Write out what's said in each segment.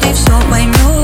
ты все поймешь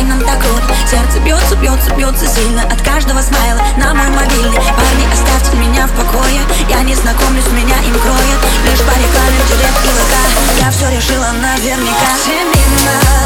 всем нам так круто. Сердце бьется, бьется, бьется сильно От каждого смайла. На мой мобильный. Парни, оставьте меня в покое. Я не знакомлюсь, меня им кроет. Лишь по рекламе, директ и ВК. Я все решила наверняка. Семена